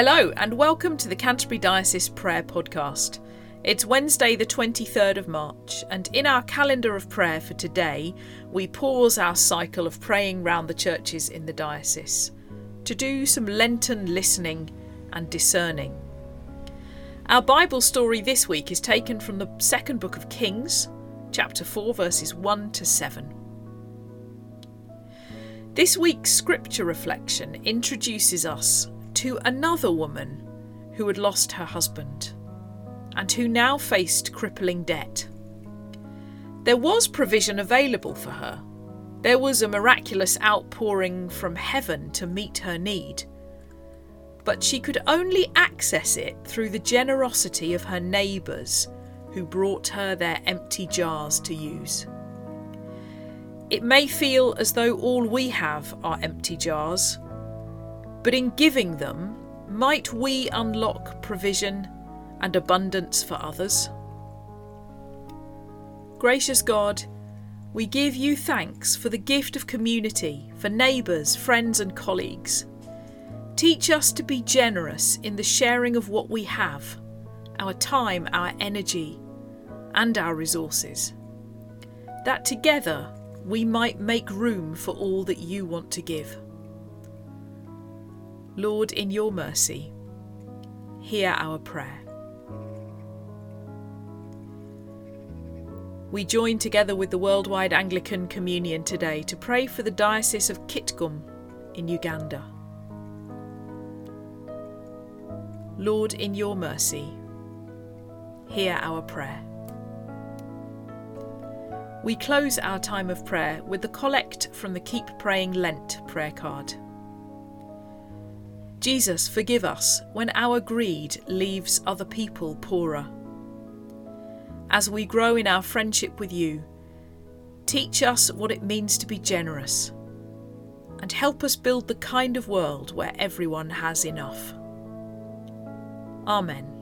Hello, and welcome to the Canterbury Diocese Prayer Podcast. It's Wednesday, the 23rd of March, and in our calendar of prayer for today, we pause our cycle of praying round the churches in the diocese to do some Lenten listening and discerning. Our Bible story this week is taken from the second book of Kings, chapter 4, verses 1 to 7. This week's scripture reflection introduces us to another woman who had lost her husband and who now faced crippling debt. There was provision available for her. There was a miraculous outpouring from heaven to meet her need. But she could only access it through the generosity of her neighbours who brought her their empty jars to use. It may feel as though all we have are empty jars, but in giving them, might we unlock provision and abundance for others? Gracious God, we give you thanks for the gift of community, for neighbours, friends, and colleagues. Teach us to be generous in the sharing of what we have our time, our energy, and our resources. That together we might make room for all that you want to give. Lord, in your mercy, hear our prayer. We join together with the Worldwide Anglican Communion today to pray for the Diocese of Kitgum in Uganda. Lord, in your mercy, hear our prayer. We close our time of prayer with the collect from the Keep Praying Lent prayer card. Jesus, forgive us when our greed leaves other people poorer. As we grow in our friendship with you, teach us what it means to be generous and help us build the kind of world where everyone has enough. Amen.